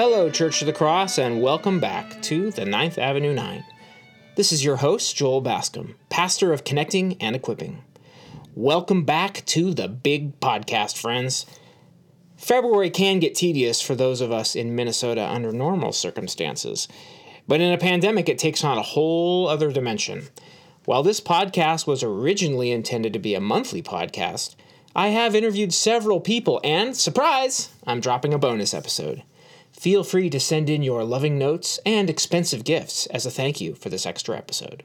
Hello, Church of the Cross, and welcome back to the Ninth Avenue Nine. This is your host, Joel Bascom, pastor of Connecting and Equipping. Welcome back to the big podcast, friends. February can get tedious for those of us in Minnesota under normal circumstances, but in a pandemic, it takes on a whole other dimension. While this podcast was originally intended to be a monthly podcast, I have interviewed several people, and surprise, I'm dropping a bonus episode. Feel free to send in your loving notes and expensive gifts as a thank you for this extra episode.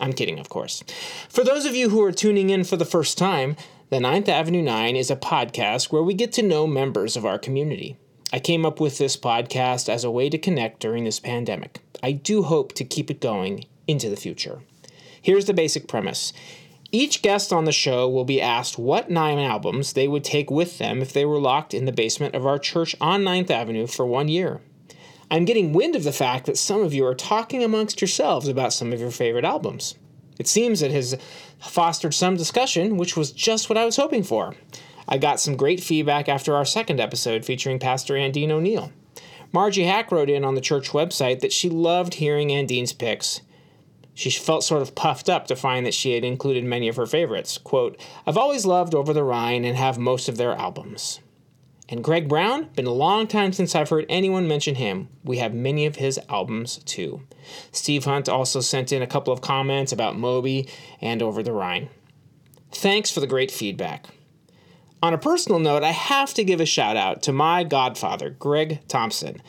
I'm kidding, of course. For those of you who are tuning in for the first time, the Ninth Avenue 9 is a podcast where we get to know members of our community. I came up with this podcast as a way to connect during this pandemic. I do hope to keep it going into the future. Here's the basic premise each guest on the show will be asked what nine albums they would take with them if they were locked in the basement of our church on 9th Avenue for one year. I'm getting wind of the fact that some of you are talking amongst yourselves about some of your favorite albums. It seems it has fostered some discussion, which was just what I was hoping for. I got some great feedback after our second episode featuring Pastor Andine O'Neill. Margie Hack wrote in on the church website that she loved hearing Andine's picks she felt sort of puffed up to find that she had included many of her favorites. Quote, I've always loved Over the Rhine and have most of their albums. And Greg Brown, been a long time since I've heard anyone mention him. We have many of his albums too. Steve Hunt also sent in a couple of comments about Moby and Over the Rhine. Thanks for the great feedback. On a personal note, I have to give a shout out to my godfather, Greg Thompson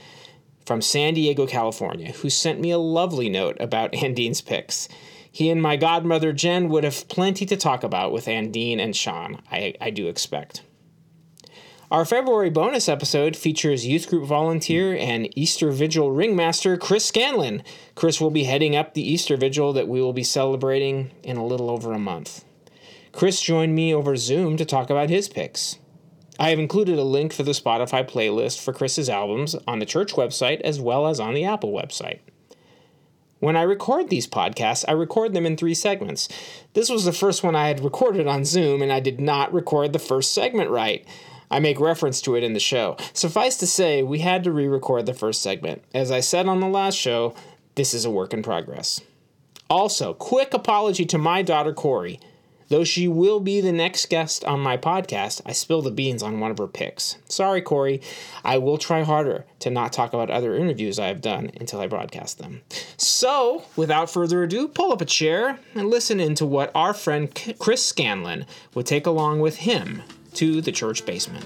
from San Diego, California, who sent me a lovely note about Andine's picks. He and my godmother Jen would have plenty to talk about with Andine and Sean, I, I do expect. Our February bonus episode features youth group volunteer and Easter Vigil ringmaster Chris Scanlon. Chris will be heading up the Easter Vigil that we will be celebrating in a little over a month. Chris joined me over Zoom to talk about his picks. I have included a link for the Spotify playlist for Chris's albums on the church website as well as on the Apple website. When I record these podcasts, I record them in three segments. This was the first one I had recorded on Zoom, and I did not record the first segment right. I make reference to it in the show. Suffice to say, we had to re record the first segment. As I said on the last show, this is a work in progress. Also, quick apology to my daughter Corey. Though she will be the next guest on my podcast, I spill the beans on one of her picks. Sorry, Corey. I will try harder to not talk about other interviews I have done until I broadcast them. So, without further ado, pull up a chair and listen in to what our friend Chris Scanlon would take along with him to the church basement.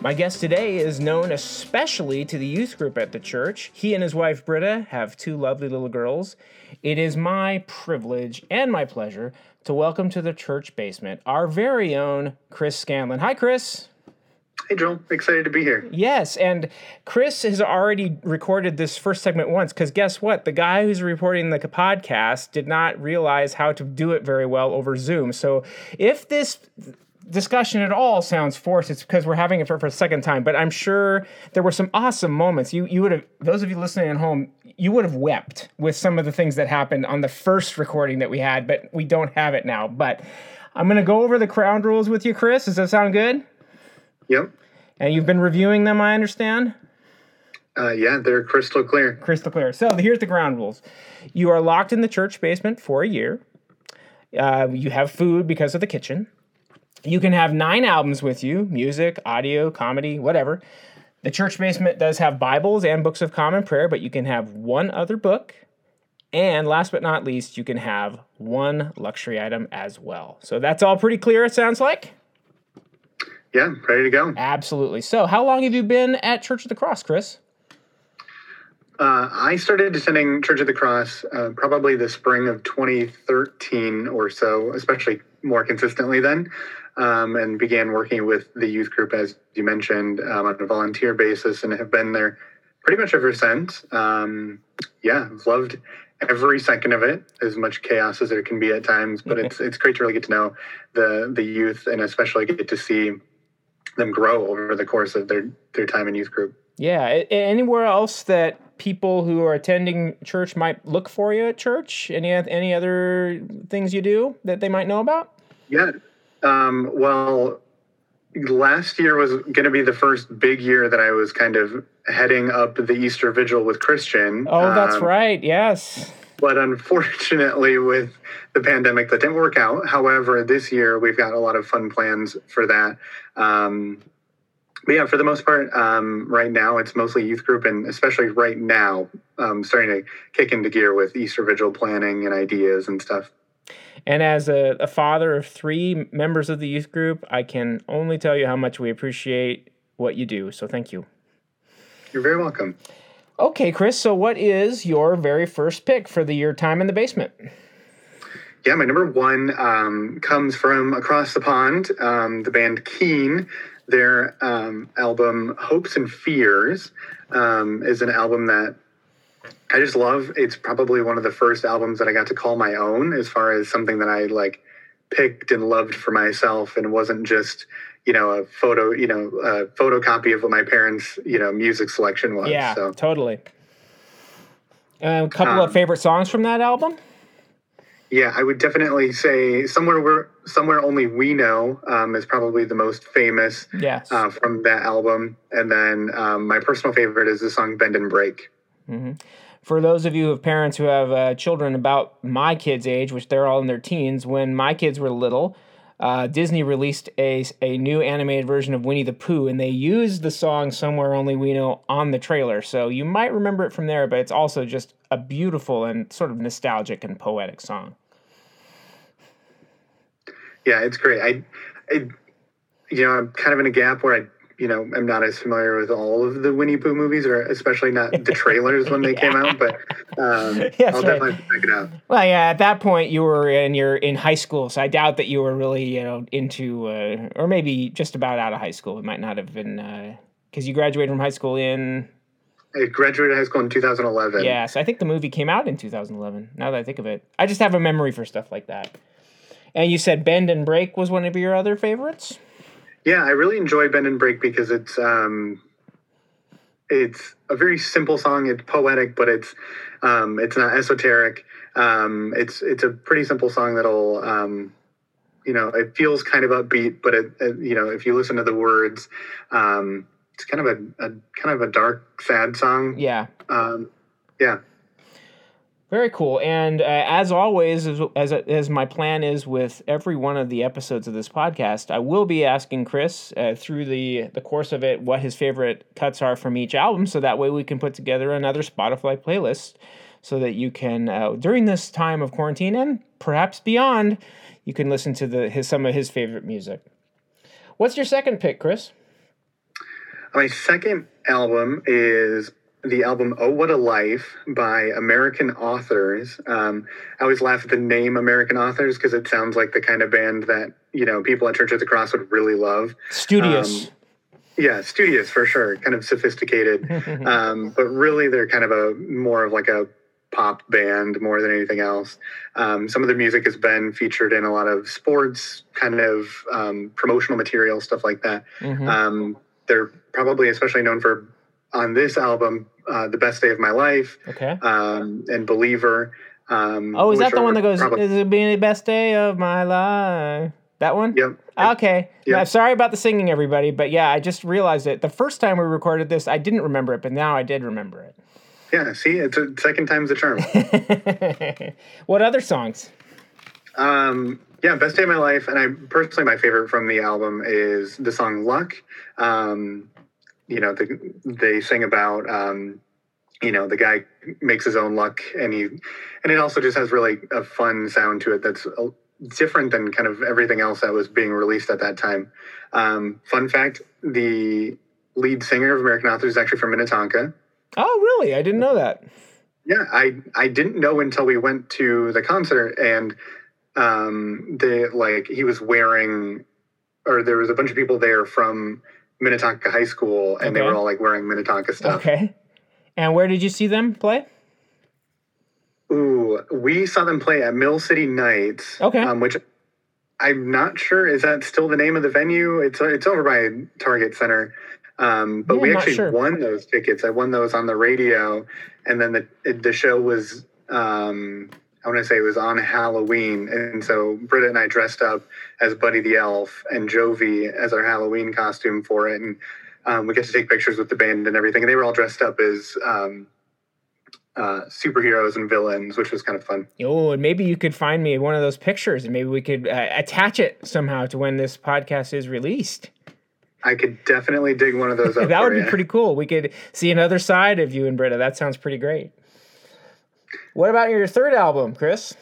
My guest today is known especially to the youth group at the church. He and his wife Britta have two lovely little girls. It is my privilege and my pleasure to welcome to the church basement our very own Chris Scanlon. Hi, Chris. Hey, Joel. Excited to be here. Yes, and Chris has already recorded this first segment once because guess what? The guy who's reporting the podcast did not realize how to do it very well over Zoom. So if this discussion at all sounds forced, it's because we're having it for, for a second time. But I'm sure there were some awesome moments. You you would have those of you listening at home, you would have wept with some of the things that happened on the first recording that we had, but we don't have it now. But I'm gonna go over the ground rules with you, Chris. Does that sound good? Yep. And you've been reviewing them, I understand. Uh, yeah, they're crystal clear. Crystal clear. So here's the ground rules. You are locked in the church basement for a year. Uh, you have food because of the kitchen. You can have nine albums with you music, audio, comedy, whatever. The church basement does have Bibles and books of common prayer, but you can have one other book. And last but not least, you can have one luxury item as well. So that's all pretty clear, it sounds like? Yeah, ready to go. Absolutely. So, how long have you been at Church of the Cross, Chris? Uh, I started attending Church of the Cross uh, probably the spring of 2013 or so, especially more consistently then um, and began working with the youth group, as you mentioned, um, on a volunteer basis, and have been there pretty much ever since. Um, yeah, I've loved every second of it, as much chaos as there can be at times. But it's it's great to really get to know the the youth, and especially get to see them grow over the course of their their time in youth group. Yeah. Anywhere else that people who are attending church might look for you at church? Any any other things you do that they might know about? Yeah, Um, well, last year was going to be the first big year that I was kind of heading up the Easter Vigil with Christian. Oh, that's Um, right. Yes. But unfortunately, with the pandemic, that didn't work out. However, this year we've got a lot of fun plans for that. Um, but yeah, for the most part, um, right now it's mostly youth group, and especially right now, um, starting to kick into gear with Easter Vigil planning and ideas and stuff. And as a, a father of three members of the youth group, I can only tell you how much we appreciate what you do. So thank you. You're very welcome. Okay, Chris. So what is your very first pick for the year time in the basement? Yeah, my number one um, comes from across the pond, um, the band Keane. Their um, album Hopes and Fears um, is an album that I just love. It's probably one of the first albums that I got to call my own as far as something that I like picked and loved for myself and wasn't just, you know, a photo, you know, a photocopy of what my parents, you know, music selection was. Yeah, So totally. A couple of Um, favorite songs from that album. Yeah, I would definitely say somewhere where somewhere only we know um, is probably the most famous Yes. uh, from that album, and then um, my personal favorite is the song "Bend and Break." For those of you who have parents who have uh, children about my kids' age, which they're all in their teens, when my kids were little, uh, Disney released a, a new animated version of Winnie the Pooh, and they used the song Somewhere Only We Know on the trailer. So you might remember it from there, but it's also just a beautiful and sort of nostalgic and poetic song. Yeah, it's great. I, I, you know, I'm kind of in a gap where I, you know, I'm not as familiar with all of the Winnie Pooh movies, or especially not the trailers when they came out. But um, Yes, I'll right. definitely check it out. Well, yeah, at that point you were in your in high school, so I doubt that you were really you know into uh, or maybe just about out of high school. It might not have been because you graduated from high school in I graduated high school in 2011. yeah. So I think the movie came out in 2011. Now that I think of it, I just have a memory for stuff like that. And you said Bend and Break was one of your other favorites. Yeah, I really enjoy Bend and Break because it's um, it's a very simple song. It's poetic, but it's um, it's not esoteric. Um, it's it's a pretty simple song that'll um, you know it feels kind of upbeat, but it, it you know if you listen to the words, um, it's kind of a, a kind of a dark, sad song. Yeah, Um, yeah. Very cool. And uh, as always, as, as as my plan is with every one of the episodes of this podcast, I will be asking Chris uh, through the the course of it what his favorite cuts are from each album, so that way we can put together another Spotify playlist, so that you can uh, during this time of quarantine and perhaps beyond, you can listen to the his some of his favorite music. What's your second pick, Chris? My second album is the album "Oh What a Life" by American Authors. Um, I always laugh at the name American Authors because it sounds like the kind of band that you know people at Church of the Cross would really love. Studious. Yeah, studious for sure, kind of sophisticated, um, but really they're kind of a more of like a pop band more than anything else. Um, some of the music has been featured in a lot of sports kind of um, promotional material, stuff like that. Mhm. Um, they're probably especially known for on this album, uh, "The Best Day of My Life" okay. um, and "Believer." Um, Oh, is that the one that goes? probably- Is it being the best day of my life? That one? yep. Okay. Yeah. I'm sorry about the singing, everybody, but yeah, I just realized it. The first time we recorded this, I didn't remember it, but now I did remember it. Yeah. See, it's a second time's a charm. what other songs? Um, yeah, best day of my life, and I personally my favorite from the album is the song "Luck." Um, you know, the, they sing about um, you know the guy makes his own luck, and he and it also just has really a fun sound to it that's uh, different than kind of everything else that was being released at that time. Um, fun fact: the lead singer of American Authors is actually from Minnetonka. Oh, really? I didn't know that. Yeah, I I didn't know until we went to the concert and um they like he was wearing or there was a bunch of people there from Minnetonka High School and they were all like wearing Minnetonka stuff. Okay. And where did you see them play? Ooh, we saw them play at Mill City Nights. Okay. Um, which I'm not sure is that still the name of the venue. It's it's over by Target Center. Um, but Yeah, we actually sure. won those tickets. I won those on the radio, and then the the show was um, I want to say it was on Halloween, and so Britta and I dressed up as Buddy the Elf and Jovie as our Halloween costume for it, and um, we get to take pictures with the band and everything. And they were all dressed up as um, uh, superheroes and villains, which was kind of fun. Oh, and maybe you could find me one of those pictures, and maybe we could uh, attach it somehow to when this podcast is released. I could definitely dig one of those up. that would be you. pretty cool. We could see another side of you and Britta. That sounds pretty great. What about your third album, Chris?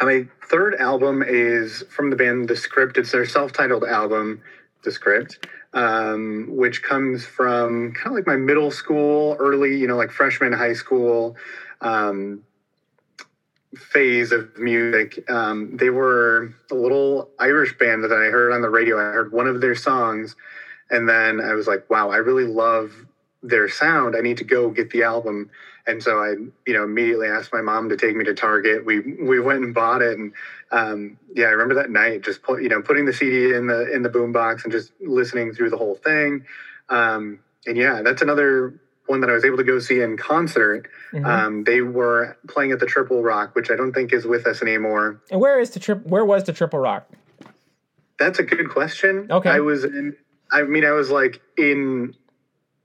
My third album is from the band The Script. It's their self-titled album, The Script, um, which comes from kind of like my middle school, early, you know, like freshman high school um, phase of music. Um, they were a little Irish band that I heard on the radio. I heard one of their songs, and then I was like, "Wow, I really love their sound. I need to go get the album." And so I, you know, immediately asked my mom to take me to Target. We we went and bought it, and um, yeah, I remember that night just put, you know putting the CD in the in the boombox and just listening through the whole thing. Um, and yeah, that's another one that I was able to go see in concert. Mhm. Um, they were playing at the Triple Rock, which I don't think is with us anymore. and where is the trip? Where was the Triple Rock? That's a good question. Okay. I was in. I mean, I was like in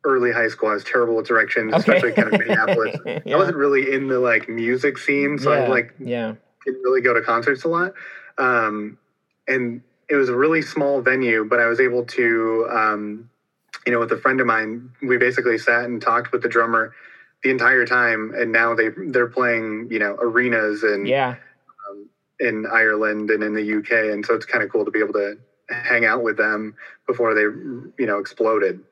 early high school. I was terrible with directions, Okay. especially kind of Minneapolis. Yeah. I wasn't really in the like music scene, so I like yeah. didn't really go to concerts a lot. Um, and it was a really small venue, but I was able to, um, you know, with a friend of mine, we basically sat and talked with the drummer the entire time. And now they they're playing, you know, arenas and Yeah. in Ireland and in the UK, and so it's kind of cool to be able to hang out with them before they, you know, exploded.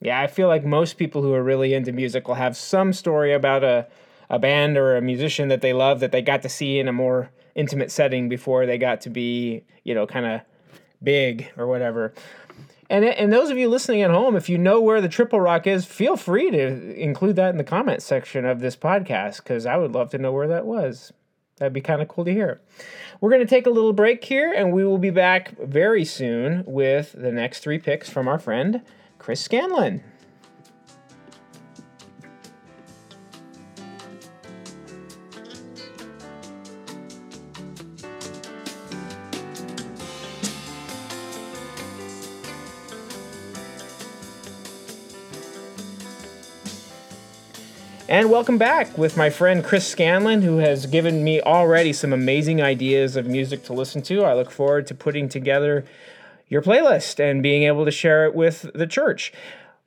Yeah, I feel like most people who are really into music will have some story about a, a band or a musician that they love that they got to see in a more intimate setting before they got to be, you know, kind of big or whatever. And, and those of you listening at home, if you know where the Triple Rock is, feel free to include that in the comment section of this podcast because I would love to know where that was. That'd be kind of cool to hear. We're going to take a little break here and we will be back very soon with the next three picks from our friend Chris Scanlon. And welcome back with my friend Chris Scanlon, who has given me already some amazing ideas of music to listen to. I look forward to putting together your playlist and being able to share it with the church.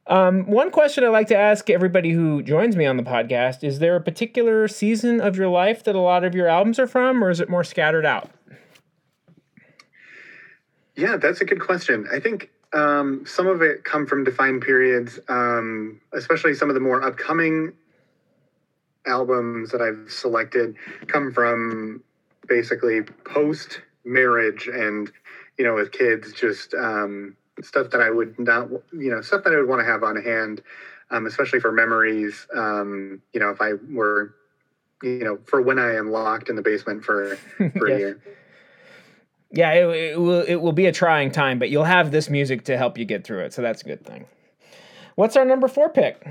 Um, one question I like to ask everybody who joins me on the podcast is there a particular season of your life that a lot of your albums are from, or is it more scattered out? Yeah, that's a good question. I think um, some of it come from defined periods, um, especially some of the more upcoming albums that I've selected come from basically post marriage and you know with kids just um, stuff that I would not you know stuff that I would want to have on hand, um, especially for memories. Um, you know, if I were you know for when I am locked in the basement for for Yeah. a year. Yeah, it, it will it will be a trying time, but you'll have this music to help you get through it, so that's a good thing. What's our number four pick?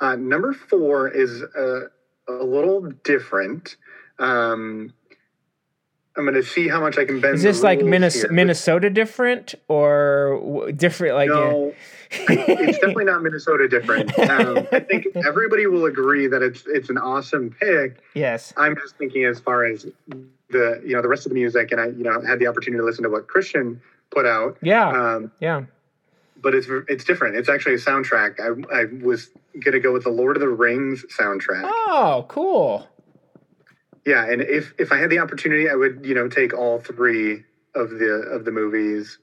Uh, number four is a, a little different. Um, I'm going to see how much I can bend. Is this like Minnesota, here. Minnesota different or different? Like, No, it's definitely not Minnesota different. Um, I think everybody will agree that it's it's an awesome pick. yes, I'm just thinking as far as the you know the rest of the music, and I you know had the opportunity to listen to what Christian put out. yeah, Um, yeah. but it's it's different. It's actually a soundtrack. I I was going to go with the Lord of the Rings soundtrack. Oh, cool. Yeah, and if if I had the opportunity, I would you know take all three of the of the movies.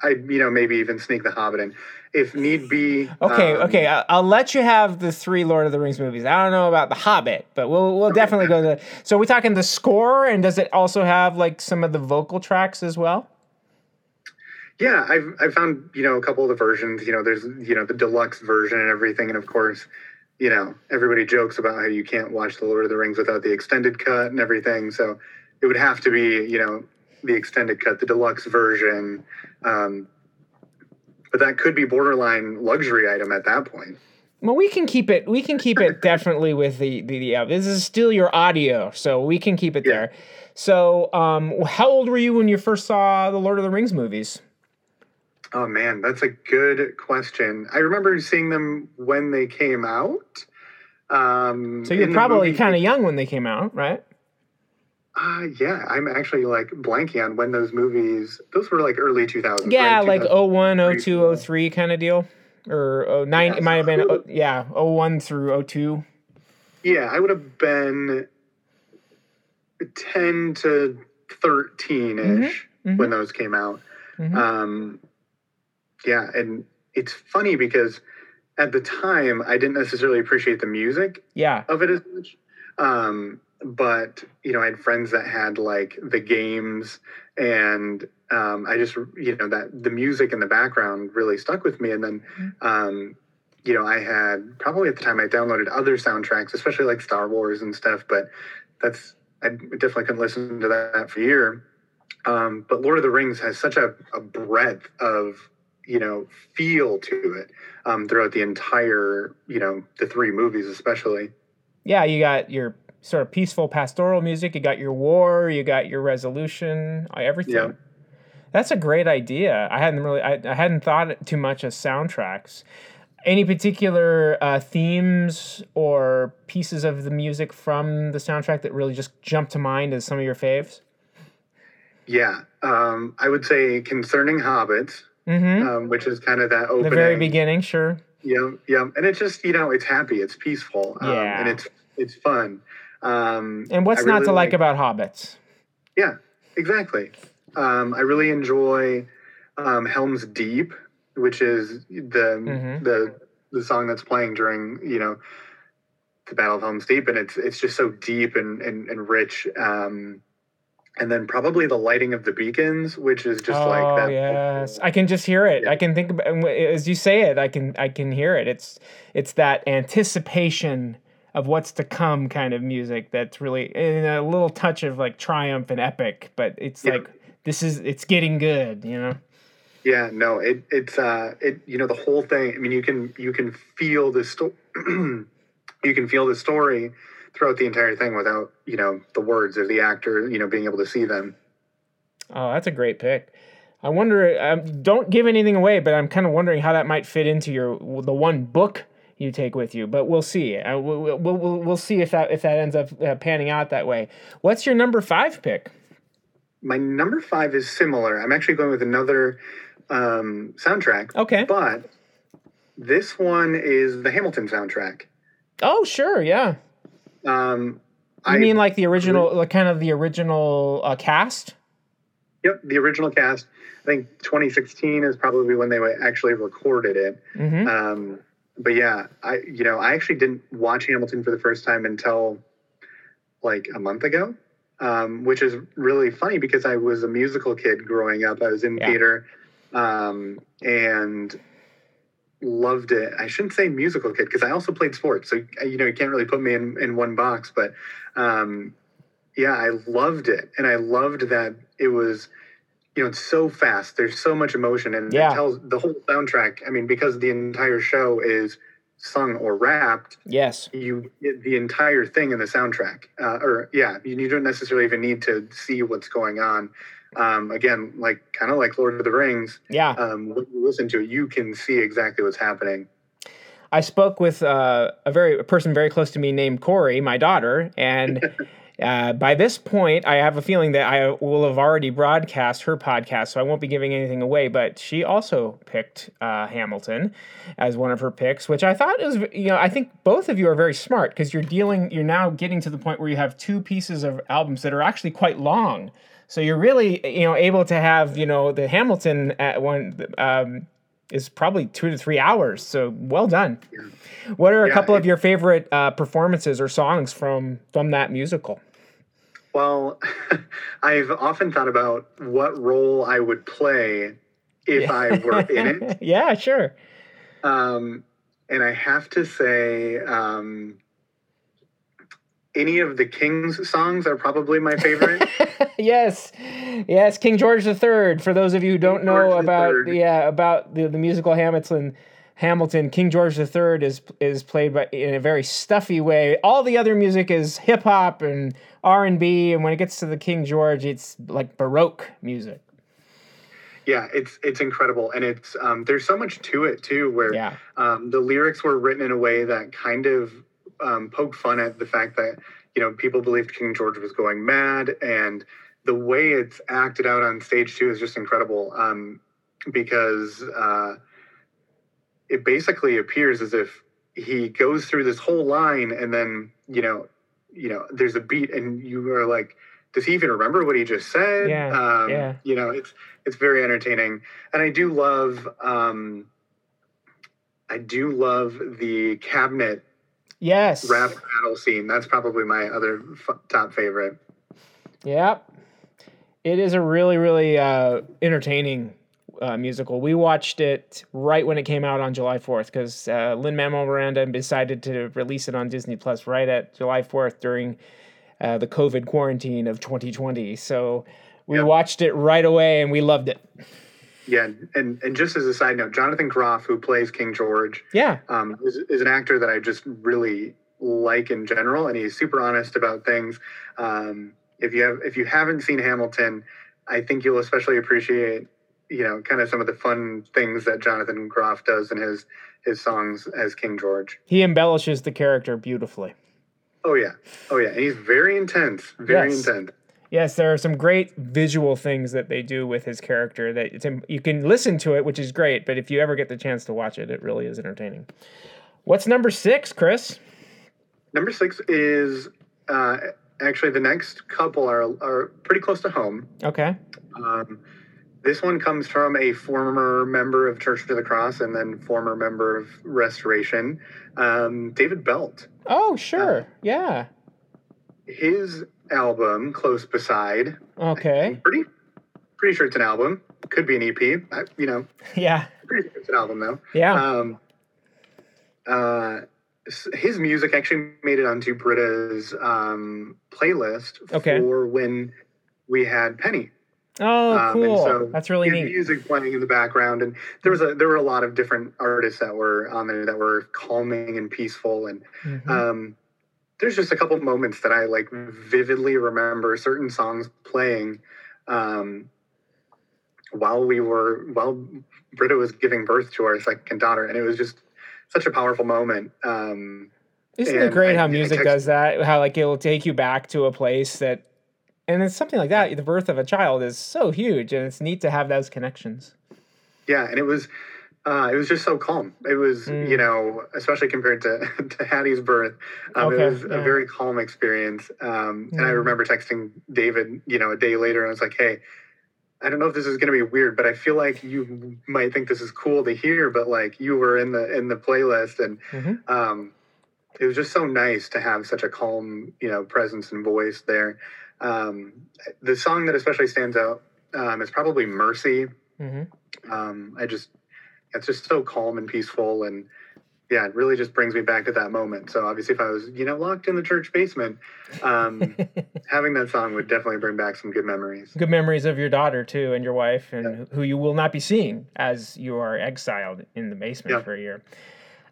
I you know maybe even sneak the Hobbit in, if need be. Okay, um, okay. I- I'll let you have the three Lord of the Rings movies. I don't know about the Hobbit, but we'll we'll definitely go to. So we're talking the score, and does it also have like some of the vocal tracks as well? Yeah, I've I've found you know a couple of the versions. You know, there's you know the deluxe version and everything, and of course, you know everybody jokes about how you can't watch the Lord of the Rings without the extended cut and everything. So it would have to be you know the extended cut, the deluxe version. Um, but that could be borderline luxury item at that point. Well, we can keep it. We can keep it definitely with the the. the uh, this is still your audio, so we can keep it Yeah. there. So, um, how old were you when you first saw the Lord of the Rings movies? Oh man, that's a good question. I remember seeing them when they came out. Um, So you're probably kind of young when they came out, right? Uh, yeah, I'm actually like blanking on when those movies. Those were like early 2000s. Yeah, right? like 2000 01, 02, 03 kind of deal, or 09. Yeah, it might have been. oh, yeah, 01 through 02. Yeah, I would have been 10 to 13 ish mhm. when those came out. Mhm. Um, yeah, and it's funny because at the time I didn't necessarily appreciate the music Yeah, of it as much. Um, but you know, I had friends that had like the games, and um, I just you know that the music in the background really stuck with me. And then, um, you know, I had probably at the time I downloaded other soundtracks, especially like Star Wars and stuff. But that's I definitely couldn't listen to that for a year. Um, but Lord of the Rings has such a, a breadth of you know feel to it um, throughout the entire you know the three movies especially. yeah. You got your sort of peaceful pastoral music. You got your war. You got your resolution. uh, Everything. Yeah. That's a great idea. I hadn't really. I, I hadn't thought too much of soundtracks. Any particular uh, themes or pieces of the music from the soundtrack that really just jump to mind as some of your faves? Yeah, um, I would say concerning hobbits, Mm-hmm. um, which is kind of that opening. the very beginning, sure. Yeah, yeah, and it's just you know it's happy, it's peaceful, um, Yeah. and it's it's fun. Um, And what's I not really to like about hobbits? Yeah, exactly. Um, I really enjoy um, Helm's Deep, which is the Mhm. the the song that's playing during you know the Battle of Helm's Deep, and it's it's just so deep and and, and rich. Um, and then probably the lighting of the beacons, which is just oh like that. yes, I can just hear it. Yeah. I can think about as you say it. I can I can hear it. It's it's that anticipation of what's to come kind of music that's really and a little touch of like triumph and epic. But it's Yeah. like this is it's getting good. You know. Yeah, no, it it's uh it you know the whole thing. I mean, you can you can feel the story. you can feel the story throughout the entire thing without you know the words of the actor you know being able to see them. Oh, that's a great pick. I wonder. Um, don't give anything away, but I'm kind of wondering how that might fit into your the one book you take with you. But we'll see. Uh, we'll, we'll, we'll, we'll see if that if that ends up uh, panning out that way. What's your number five pick? My number five is similar. I'm actually going with another um, soundtrack, Okay. but this one is the Hamilton soundtrack. Oh, sure. Yeah. Um, You I mean like the original, like kind of the original uh, cast? yep the original cast. I think 2016 is probably when they actually recorded it. Mm-hmm. Um, but yeah, I you know I actually didn't watch Hamilton for the first time until like a month ago, um, which is really funny because I was a musical kid growing up. I was in Yeah. theater um, and loved it. I shouldn't say musical kid because I also played sports, so you know you can't really put me in in one box. But um, yeah, I loved it, and I loved that it was you know, it's so fast. There's so much emotion, and Yeah. it tells the whole soundtrack. I mean, because the entire show is sung or rapped, Yes. you get the entire thing in the soundtrack. Uh, or yeah, you, you don't necessarily even need to see what's going on. Um, again, like kind of like Lord of the Rings. Yeah. Um, when you listen to it, you can see exactly what's happening. I spoke with uh, a very a person very close to me named Corey, my daughter, and uh, by this point, I have a feeling that I will have already broadcast her podcast, so I won't be giving anything away. But she also picked uh, Hamilton as one of her picks, which I thought was you know I think both of you are very smart because you're dealing you're now getting to the point where you have two pieces of albums that are actually quite long. So you're really you know able to have you know the Hamilton at one. Um, is probably two to three hours. So well done. What are a Yeah, couple of your favorite uh, performances or songs from from that musical? Well, I've often thought about what role I would play if I were in it. yeah, sure. Um, and I have to say, um, any of the King's songs are probably my favorite. yes, yes. King George III. For those of you who don't know George about III. yeah about the, the musical Hamilton, Hamilton, King George III is is played by in a very stuffy way. All the other music is hip hop and R and B, and when it gets to the King George, it's like baroque music. Yeah, it's it's incredible, and it's um, there's so much to it too, where Yeah. um, the lyrics were written in a way that kind of um, poked fun at the fact that you know people believed King George was going mad, and the way it's acted out on stage too is just incredible. Um, because uh, it basically appears as if he goes through this whole line, and then you know, you know, there's a beat, and you are like, does he even remember what he just said? Yeah, um, yeah. You know, it's it's very entertaining, and I do love. Um, I do love the cabinet Yes. rap battle scene. That's probably my other f- top favorite. Yep. It is a really, really uh, entertaining uh, musical. We watched it right when it came out on July 4th because uh, Lin Manuel Miranda decided to release it on Disney Plus right at July 4th during uh, the COVID quarantine of 2020. So we Yep. watched it right away and we loved it. Yeah, and and just as a side note, Jonathan Groff, who plays King George, Yeah. um, is, is an actor that I just really like in general, and he's super honest about things. Um, if you have if you haven't seen Hamilton, I think you'll especially appreciate you know kind of some of the fun things that Jonathan Groff does in his his songs as King George. He embellishes the character beautifully. Oh yeah, oh yeah, and he's very intense, very Yes. intense. Yes, there are some great visual things that they do with his character that it's, you can listen to it, which is great. But if you ever get the chance to watch it, it really is entertaining. What's number six, Chris? Number six is uh, actually the next couple are are pretty close to home. Okay. Um, this one comes from a former member of Church of the Cross and then former member of Restoration, um, David Belt. Oh, sure. Yeah. His album, Close Beside, Okay. I'm pretty pretty sure it's an album. Could be an EP. I, you know, Yeah. pretty sure it's an album though. Yeah. Um, uh, his music actually made it onto Britta's um, playlist Okay. for when we had Penny. Oh, Um, cool. so That's really neat. Music playing in the background, and there was a there were a lot of different artists that were on there that were calming and peaceful, and Mhm. um, there's just a couple moments that I like vividly remember certain songs playing um, while we were while Britta was giving birth to our second daughter, and it was just such a powerful moment. Um, Isn't it great I- how music text- does that? How like it'll take you back to a place that, and it's something like that. The birth of a child is so huge, and it's neat to have those connections. yeah, and it was. Uh, it was just so calm. It was, Mm. you know, especially compared to, to Hattie's birth. Um, Okay, it was yeah. a very calm experience. Um, And I Mm. remember texting David, you know, a day later, and I was like, hey, I don't know if this is going to be weird, but I feel like you might think this is cool to hear, but like you were in the in the playlist, and Mhm. um, it was just so nice to have such a calm, you know, presence and voice there. Um, the song that especially stands out um, is probably "Mercy." hmm um, I just it's just so calm and peaceful and yeah, it really just brings me back to that moment. So obviously if I was, you know, locked in the church basement, um, having that song would definitely bring back some good memories. Good memories of your daughter too, and your wife, and who you will not be seeing as you are exiled in the basement Yeah. for a year.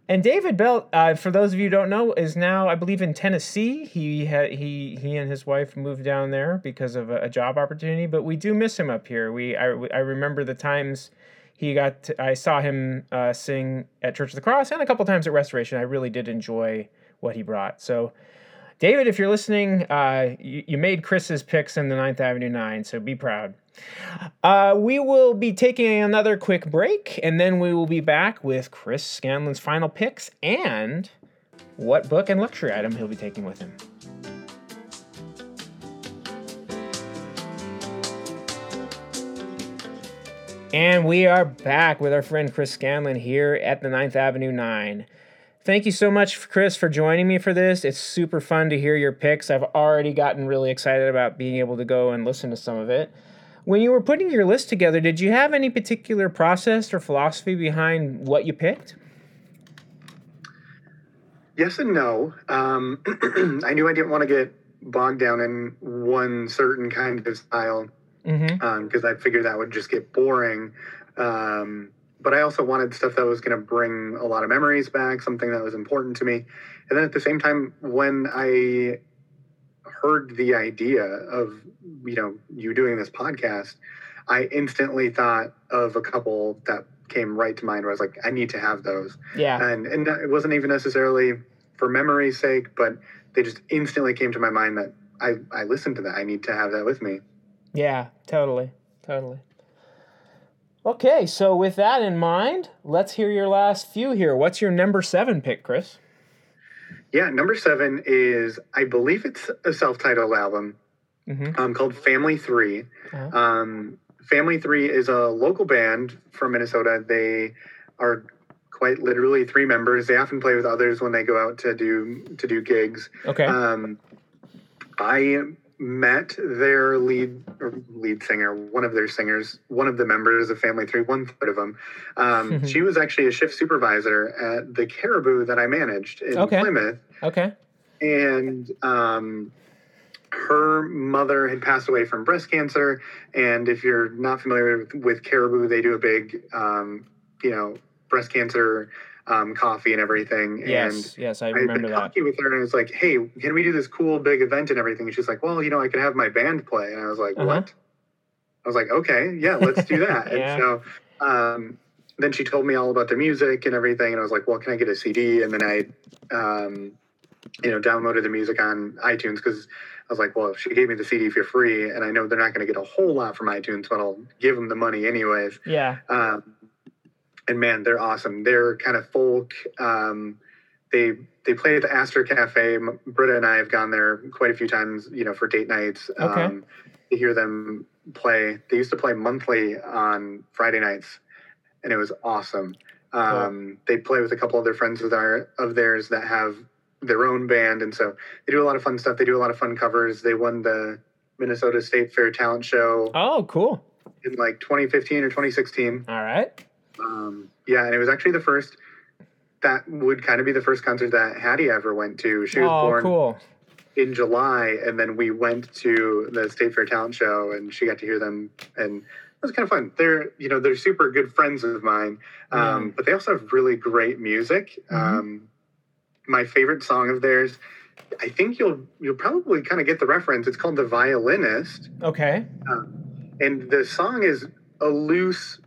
And David Belt, uh, for those of you who don't know, is now I believe in Tennessee. He had he he and his wife moved down there because of a, a job opportunity. But we do miss him up here. We I, I remember the times he got to, I saw him uh, sing at Church of the Cross and a couple times at Restoration. I really did enjoy what he brought. So. David, if you're listening, uh, you, you made Chris's picks in the Ninth Avenue Nine, so be proud. Uh, we will be taking another quick break, and then we will be back with Chris Scanlon's final picks and what book and luxury item he'll be taking with him. And we are back with our friend Chris Scanlon here at the Ninth Avenue 9. Thank you so much, Chris, for joining me for this. It's super fun to hear your picks. I've already gotten really excited about being able to go and listen to some of it. When you were putting your list together, did you have any particular process or philosophy behind what you picked? Yes and no. Um, I knew I didn't want to get bogged down in one certain kind of style Mm-hmm. because I figured that would just get boring. Um, but I also wanted stuff that was going to bring a lot of memories back, something that was important to me. And then at the same time, when I heard the idea of you know you doing this podcast, I instantly thought of a couple that came right to mind. Where I was like, I need to have those. Yeah. And and it wasn't even necessarily for memory's sake, but they just instantly came to my mind that I I listened to that. I need to have that with me. Yeah, totally. Totally. Okay, so with that in mind, let's hear your last few here. What's your number seven pick, Chris? Yeah, number seven is I believe it's a self-titled album Mm-hmm. um, called Family 3 Uh-huh. Um, Family Three is a local band from Minnesota. They are quite literally three members. They often play with others when they go out to do to do gigs. Okay. Um, I met their lead or lead singer, one of their singers, one of the members of Family Three, one third of them. Um, she was actually a shift supervisor at the Caribou that I managed in Okay. Plymouth, okay. and um, her mother had passed away from breast cancer. And if you're not familiar with, with Caribou, they do a big, um, you know, breast cancer um, coffee and everything. And Yes. Yes, I remember been that. talking with her and I was like, hey, can we do this cool big event and everything? And she's like, well, you know, I could have my band play. And I was like, Uh-huh. what? I was like, okay, yeah, let's do that. Yeah. And so um, then she told me all about the music and everything. And I was like, well, can I get a CD? And then I, um, you know, downloaded the music on iTunes because I was like, well, if she gave me the CD for free, and I know they're not going to get a whole lot from iTunes, but I'll give them the money anyways. Yeah. Um, and man, they're awesome. They're kind of folk. Um, they they play at the Aster Cafe. Britta and I have gone there quite a few times, you know, for date nights. Okay. Um, to hear them play. They used to play monthly on Friday nights, and it was awesome. Um, They play with a couple other friends of our of theirs that have their own band, and so they do a lot of fun stuff. They do a lot of fun covers. They won the Minnesota State Fair Talent Show Oh, cool. in like 2015 or 2016. All right. Um, yeah, and it was actually the first. That would kind of be the first concert that Hattie ever went to. She was oh, born cool. in July, and then we went to the State Fair Talent Show, and she got to hear them, and it was kind of fun. They're you know they're super good friends of mine, um, but they also have really great music. Mhm. Um, my favorite song of theirs, I think you'll you'll probably kind of get the reference. It's called "The Violinist." Okay. and the song is a loose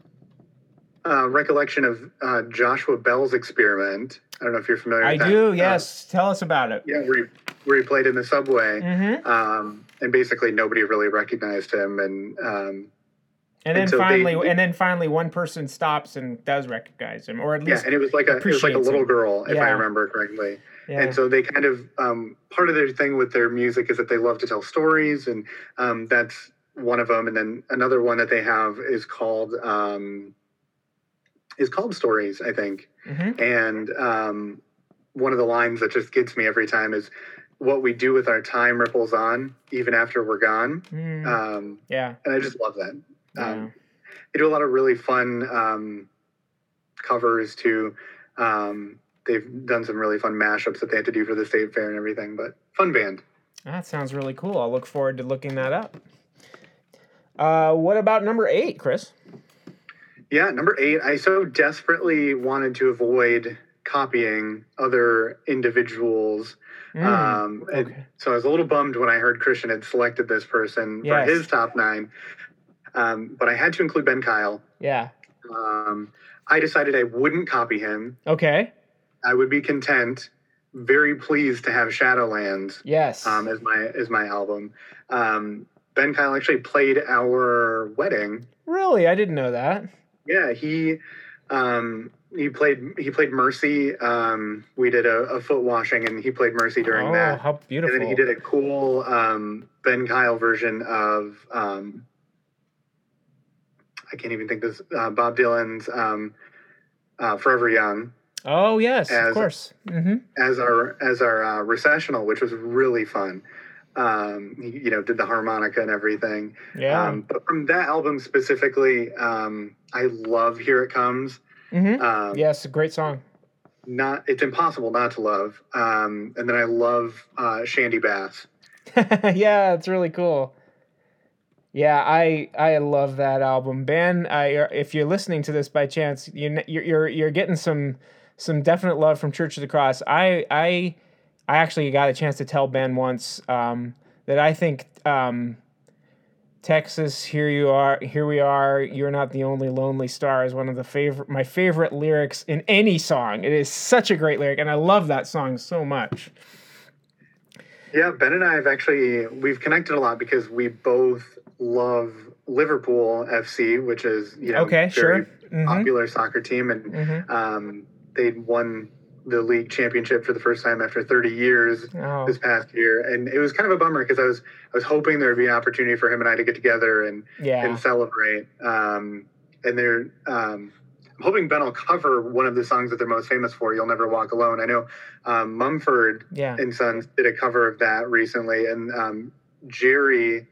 uh, recollection of uh, Joshua Bell's experiment. I don't know if you're familiar. I with that. I do. Uh, Yes. Tell us about it. yeah, where he, where he played in the subway, Mm-hmm. um, and basically nobody really recognized him, and um, And then And so they- finally, and then finally, one person stops and does recognize him, or at least yeah, and it was like a it was like a little him. girl, if I remember correctly. yeah. And so they kind of um, part of their thing with their music is that they love to tell stories, and um, that's one of them. And then another one that they have is called um, is called Stories, I think. Mhm. And um, one of the lines that just gets me every time is, "What we do with our time ripples on, even after we're gone." Mm, Um, yeah. and I just love that. yeah. Um, they do a lot of really fun um, covers too. Um, they've done some really fun mashups that they had to do for the state fair and everything. But fun band. That sounds really cool. I'll look forward to looking that up. Uh, what about number eight, Chris? Yeah, number eight. I so desperately wanted to avoid copying other individuals. Mm, um, and okay. So I was a little bummed when I heard Christian had selected this person Yes. for his top nine. Um, but I had to include Ben Kyle. Yeah. Um, I decided I wouldn't copy him. Okay. I would be content, very pleased to have Shadowlands Yes. um, as my as my album. Um, ben Kyle actually played our wedding. really, I didn't know that. Yeah, he um, he played he played Mercy. Um, we did a, a foot washing, and he played Mercy during that. oh, that. how And then he did a cool um, Ben Kyle version of um, I can't even think this uh, Bob Dylan's um, uh, "Forever Young." oh yes, of as- course. hmm as our as our uh, recessional, which was really fun. Um, you know, did the harmonica and everything. Yeah. Um, but from that album specifically, um, I love "Here It Comes." hmm Um, yes, a great song. Not, it's impossible not to love. Um, and then I love uh, Shandy Bass. yeah, it's really cool. Yeah, I I love that album, Ben. I if you're listening to this by chance, you you're you're, you're getting some some definite love from Church of the Cross. I I I actually got a chance to tell Ben once um, that I think um, Texas, here you are, here we are. You're not the only lonely star is one of the favorite my favorite lyrics in any song. It is such a great lyric, and I love that song so much. Yeah, Ben and I have actually we've connected a lot because we both love Liverpool FC, which is you know okay, very sure. Mm-hmm. popular soccer team, and Mhm. um, they won the league championship for the first time after 30 years Oh, this past year, and it was kind of a bummer because I was I was hoping there would be an opportunity for him and I to get together and yeah. and celebrate. Um, and they're um, I'm hoping Ben will cover one of the songs that they're most famous for. You'll never walk alone. I know um, Mumford Yeah. and Sons did a cover of that recently, and um, Gerry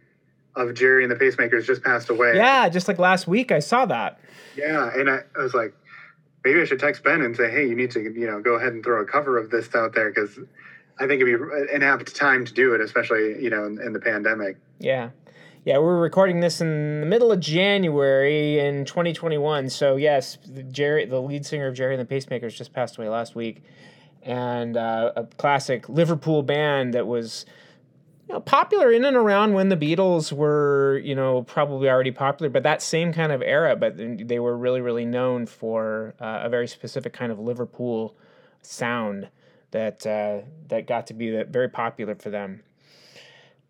of Gerry and the Pacemakers just passed away. Yeah, just like last week I saw that. yeah, and I, I was like, maybe I should text Ben and say, hey, you need to you know go ahead and throw a cover of this out there because I think it'd be an apt time to do it, especially you know in, in the pandemic. Yeah. Yeah, we're recording this in the middle of January in 2021. So yes, the Gerry, the lead singer of Gerry and the Pacemakers, just passed away last week, and uh, a classic Liverpool band that was you know, popular in and around when the Beatles were, you know, probably already popular, but that same kind of era. But they were really, really known for uh, a very specific kind of Liverpool sound that uh, that got to be very popular for them.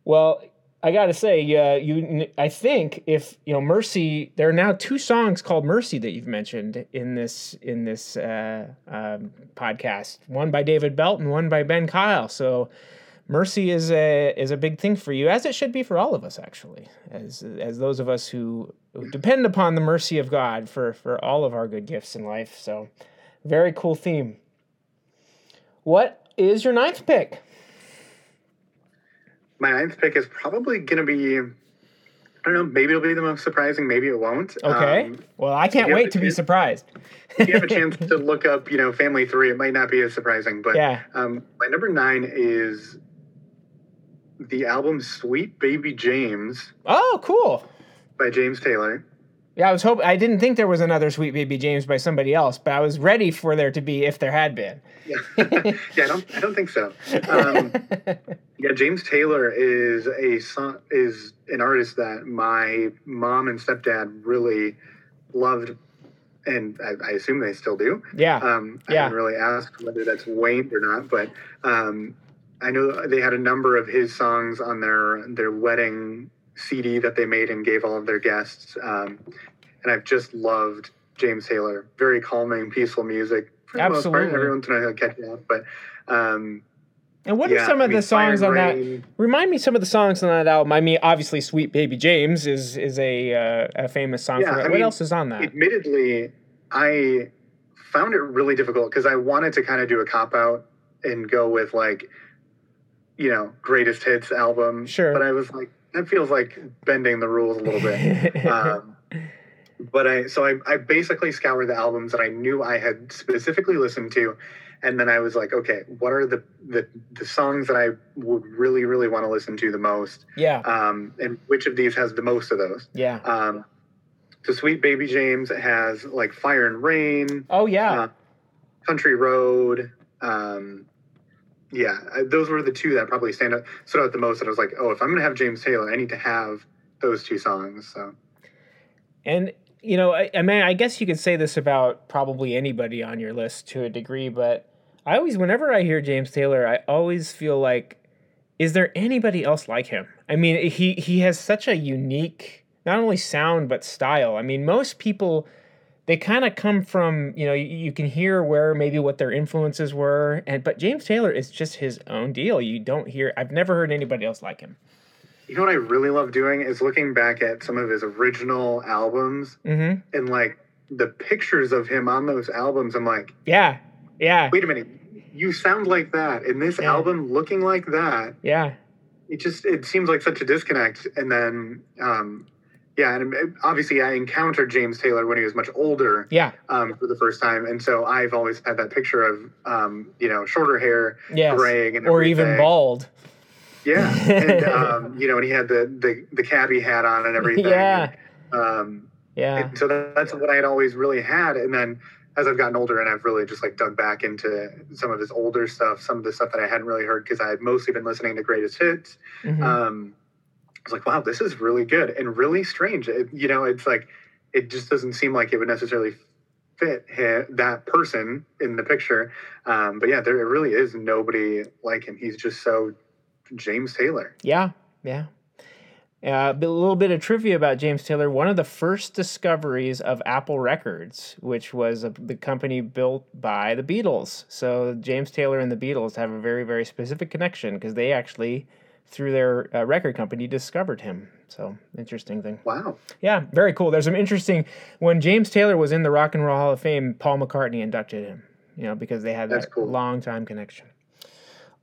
Well, I got to say, uh, you, I think if you know Mercy, there are now two songs called Mercy that you've mentioned in this in this uh, um, podcast. One by David Belt and one by Ben Kyle. So mercy is a is a big thing for you, as it should be for all of us, actually, as as those of us who, who depend upon the mercy of God for for all of our good gifts in life. So, very cool theme. What is your ninth pick? My ninth pick is probably going to be. I don't know. Maybe it'll be the most surprising. Maybe it won't. Okay. Um, well, I can't wait to be surprised. if you have a chance to look up, you know, Family Three, it might not be as surprising. But Yeah. um, my number nine is the album "Sweet Baby James" Oh, cool. by James Taylor. Yeah, I was hoping. I didn't think there was another Sweet Baby James by somebody else, but I was ready for there to be if there had been. Yeah, yeah. I don't. I don't think so. Um, yeah, James Taylor is a son, is an artist that my mom and stepdad really loved, and I, I assume they still do. yeah. Um, I Yeah. haven't really asked whether that's waned or not, but um, I know they had a number of his songs on their their wedding CD that they made and gave all of their guests. Um, and I've just loved James Taylor. Very calming, peaceful music. For the most part, Absolutely. every once in a while he'll catch up, but um, and what are yeah, some I of mean, the songs on that? Remind me some of the songs on that album. I mean, obviously, "Sweet Baby James" is is a uh, a famous song. Yeah, for. I what mean, else is on that? Admittedly, I found it really difficult because I wanted to kind of do a cop out and go with like, you know, greatest hits album. Sure. But I was like, that feels like bending the rules a little bit. um, but I so I, I basically scoured the albums that I knew I had specifically listened to, and then I was like, okay, what are the the, the songs that I would really really want to listen to the most, yeah, um, and which of these has the most of those? yeah. Um, so Sweet Baby James has like Fire and Rain, Oh yeah, uh, Country Road. Um, yeah, those were the two that probably stand out stood out the most. And I was like, oh, if I'm gonna have James Taylor, I need to have those two songs. So and you know, I, I mean, I guess you could say this about probably anybody on your list to a degree, but I always, whenever I hear James Taylor, I always feel like, is there anybody else like him? I mean, he he has such a unique, not only sound but style. I mean, most people. They kind of come from, you know, you, you can hear where maybe what their influences were, and but James Taylor is just his own deal. You don't hear. I've never heard anybody else like him. you know what I really love doing is looking back at some of his original albums Mm-hmm. and like the pictures of him on those albums. I'm like, Yeah, yeah, wait a minute, you sound like that in this Yeah. album, looking like that. yeah. it just it seems like such a disconnect and then um yeah and obviously i encountered james taylor when he was much older Yeah, um for the first time and so i've always had that picture of um you know shorter hair yes. graying and or even bald. Yeah, and um, you know, and he had the the the cabbie hat on and everything. Yeah. And, um, Yeah. and so that, that's what I had always really had. And then as I've gotten older and I've really just like dug back into some of his older stuff, some of the stuff that I hadn't really heard because I had mostly been listening to greatest hits. Mhm. Um, was like, wow, this is really good and really strange. It, you know, it's like it just doesn't seem like it would necessarily fit hi- that person in the picture. Um, but yeah, there really is nobody like him. He's just so James Taylor. Yeah, yeah. Uh, a little bit of trivia about James Taylor. One of the first discoveries of Apple Records, which was a, the company built by the Beatles. So James Taylor and the Beatles have a very, very specific connection because they actually, through their uh, record company, discovered him. So interesting thing. Wow. Yeah, very cool. There's some interesting. When James Taylor was in the Rock and Roll Hall of Fame, Paul McCartney inducted him. You know, because they had That's that cool. long time connection.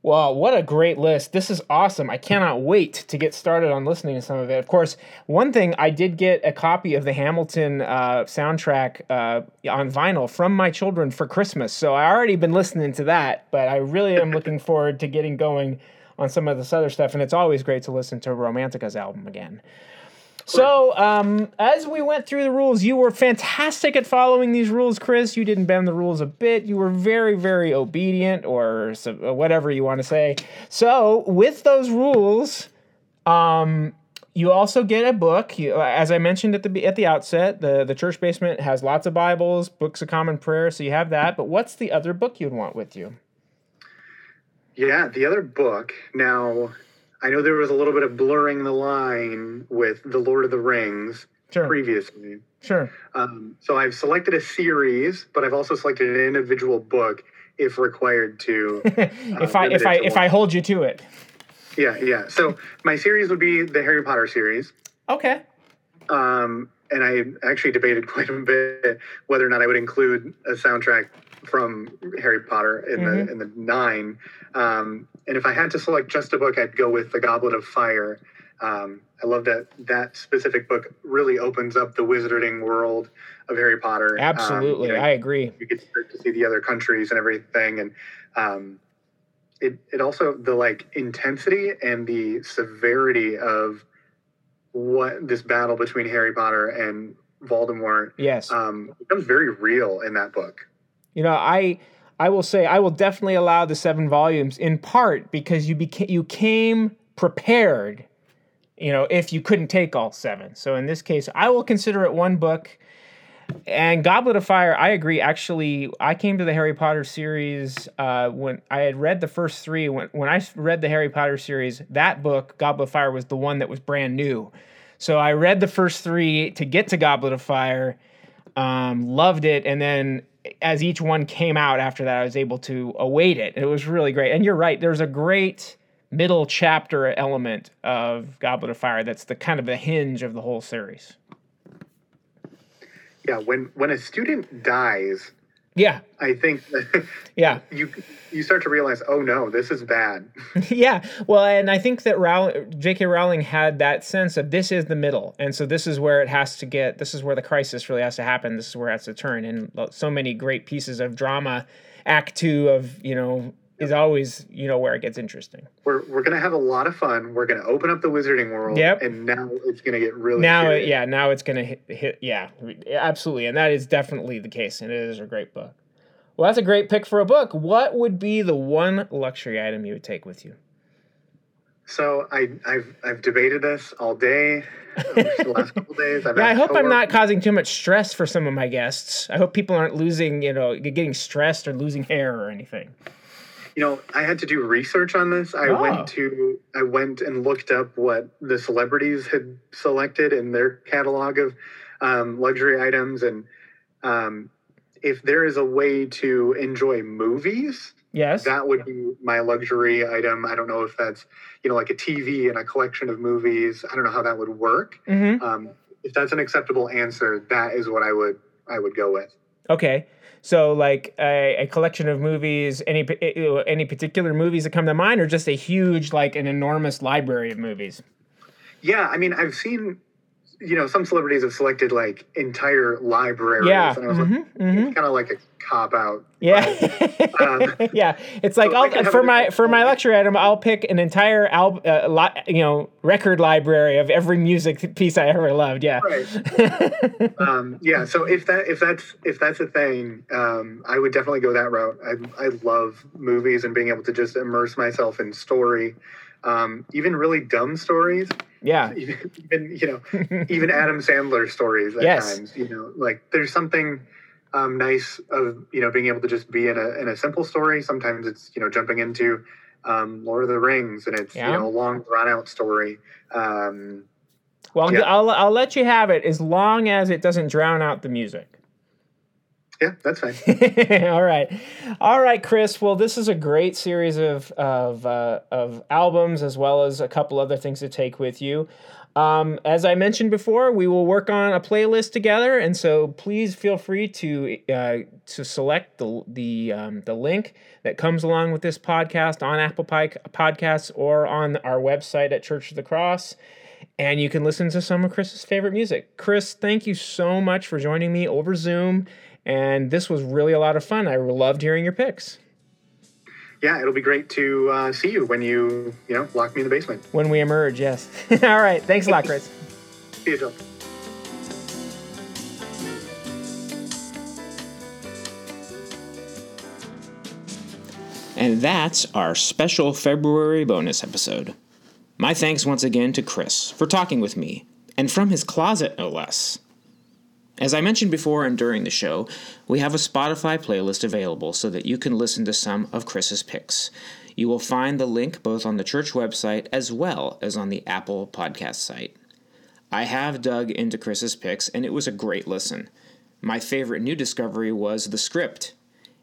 Wow, what a great list. This is awesome. I cannot wait to get started on listening to some of it. Of course, one thing I did get a copy of the Hamilton uh, soundtrack uh, on vinyl from my children for Christmas. So I already been listening to that, but I really am looking forward to getting going on some of this other stuff. And it's always great to listen to Romantica's album again. So, um, as we went through the rules, you were fantastic at following these rules, Chris. You didn't bend the rules a bit. You were very, very obedient, or whatever you want to say. So, with those rules, um, you also get a book. You, as I mentioned at the at the outset, the the church basement has lots of Bibles, books of common prayer. So you have that. But what's the other book you'd want with you? Yeah, the other book. Now, I know there was a little bit of blurring the line with The Lord of the Rings Sure, previously. sure. Um, so I've selected a series, but I've also selected an individual book if required to. if I if I if I hold you to it, yeah, yeah. So my series would be the Harry Potter series. okay. Um, and I actually debated quite a bit whether or not I would include a soundtrack from Harry Potter in Mhm. the in the nine. Um, and if I had to select just a book, I'd go with The Goblet of Fire. Um, I love that that specific book really opens up the wizarding world of Harry Potter. Um, Absolutely, you know, I agree. you get to see the other countries and everything and um, it, it also the like intensity and the severity of what this battle between harry potter and voldemort Yes. um, becomes very real in that book You know, I I will say I will definitely allow the seven volumes in part because you became you came prepared. You know, if you couldn't take all seven. So in this case, I will consider it one book. And Goblet of Fire, I agree. Actually, I came to the Harry Potter series uh, when I had read the first three. When when I read the Harry Potter series, that book, Goblet of Fire, was the one that was brand new. So I read the first three to get to Goblet of Fire, um, loved it, and then as each one came out after that, I was able to await it. It was really great. And you're right, there's a great middle chapter element of Goblet of Fire that's the kind of the hinge of the whole series. yeah when when a student dies Yeah, i think yeah. you you start to realize oh no this is bad yeah, well, and I think that Row- J.K. Rowling had that sense of this is the middle, and so this is where it has to get. This is where the crisis really has to happen. This is where it has to turn. And so many great pieces of drama, Act Two of you know is always you know where it gets interesting. we're, we're gonna have a lot of fun we're gonna open up the wizarding world Yep. and now it's gonna get really now, serious. yeah, now it's gonna hit, hit. Yeah, absolutely, and that is definitely the case, and it is a great book. Well, that's a great pick for a book. What would be the one luxury item you would take with you? So I, I've I've debated this all day, the last couple days. I've Yeah, I hope I'm not causing too much stress for some of my guests. I hope people aren't losing, you know, getting stressed or losing hair or anything. You know, I had to do research on this. I Oh. went to I went and looked up what the celebrities had selected in their catalog of um, luxury items, and um, if there is a way to enjoy movies, Yes. that would be my luxury item. I don't know if that's you know like a TV and a collection of movies. I don't know how that would work. hmm Um, if that's an acceptable answer, that is what I would I would go with. Okay. So, like a, a collection of movies, any eh, any particular movies that come to mind, or just a huge, like an enormous library of movies? Yeah, I mean, I've seen you know, some celebrities have selected like entire libraries. Yeah. And I was Mhm, like, mhm. kind of like a cop out. Yeah, Um, yeah. It's like so for my for my lecture item, I'll pick an entire al- uh, li- you know record library of every music piece I ever loved. Yeah, Right. um, yeah. So if that if that's if that's a thing, um, I would definitely go that route. I I love movies and being able to just immerse myself in story, um, even really dumb stories. yeah, Even, even you know even Adam Sandler stories at Yes. times. You know, like there's something um, nice of you know being able to just be in a in a simple story. Sometimes it's you know jumping into um, Lord of the Rings and it's Yeah. you know a long drawn out story. Um, Well, Yeah. I'll I'll let you have it as long as it doesn't drown out the music. yeah, that's fine. all right, all right, Chris. Well, this is a great series of of uh, of albums as well as a couple other things to take with you. Um, as I mentioned before, we will work on a playlist together, and so please feel free to uh, to select the the um, the link that comes along with this podcast on Apple Podcasts or on our website at Church of the Cross. And you can listen to some of Chris's favorite music. Chris, thank you so much for joining me over Zoom. And this was really a lot of fun. I loved hearing your picks yeah, it'll be great to uh, see you when you, you know, lock me in the basement. when we emerge. Yes. All right. Thanks a lot, Chris. See you, Joe. And that's our special February bonus episode. My thanks once again to Chris for talking with me, and from his closet, no less. As I mentioned before and during the show, we have a Spotify playlist available so that you can listen to some of Chris's picks. You will find the link both on the church website as well as on the Apple podcast site. I have dug into Chris's picks, and it was a great listen. My favorite new discovery was the script.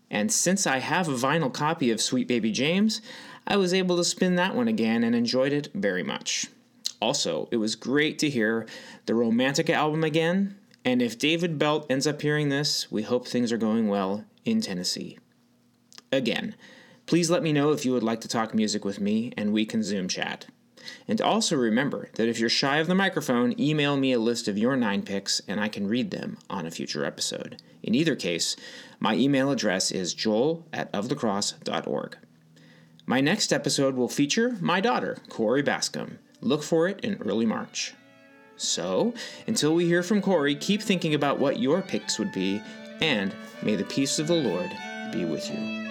And since I have a vinyl copy of Sweet Baby James, I was able to spin that one again and enjoyed it very much. Also, it was great to hear the Romantica album again, and if David Belt ends up hearing this, we hope things are going well in Tennessee. Again, please let me know if you would like to talk music with me and we can Zoom chat. And also remember that if you're shy of the microphone, email me a list of your nine picks and I can read them on a future episode. In either case, my email address is joel at ofthecross.org. My next episode will feature my daughter, Corey Bascom. Look for it in early March. So, until we hear from Corey, keep thinking about what your picks would be, and may the peace of the Lord be with you.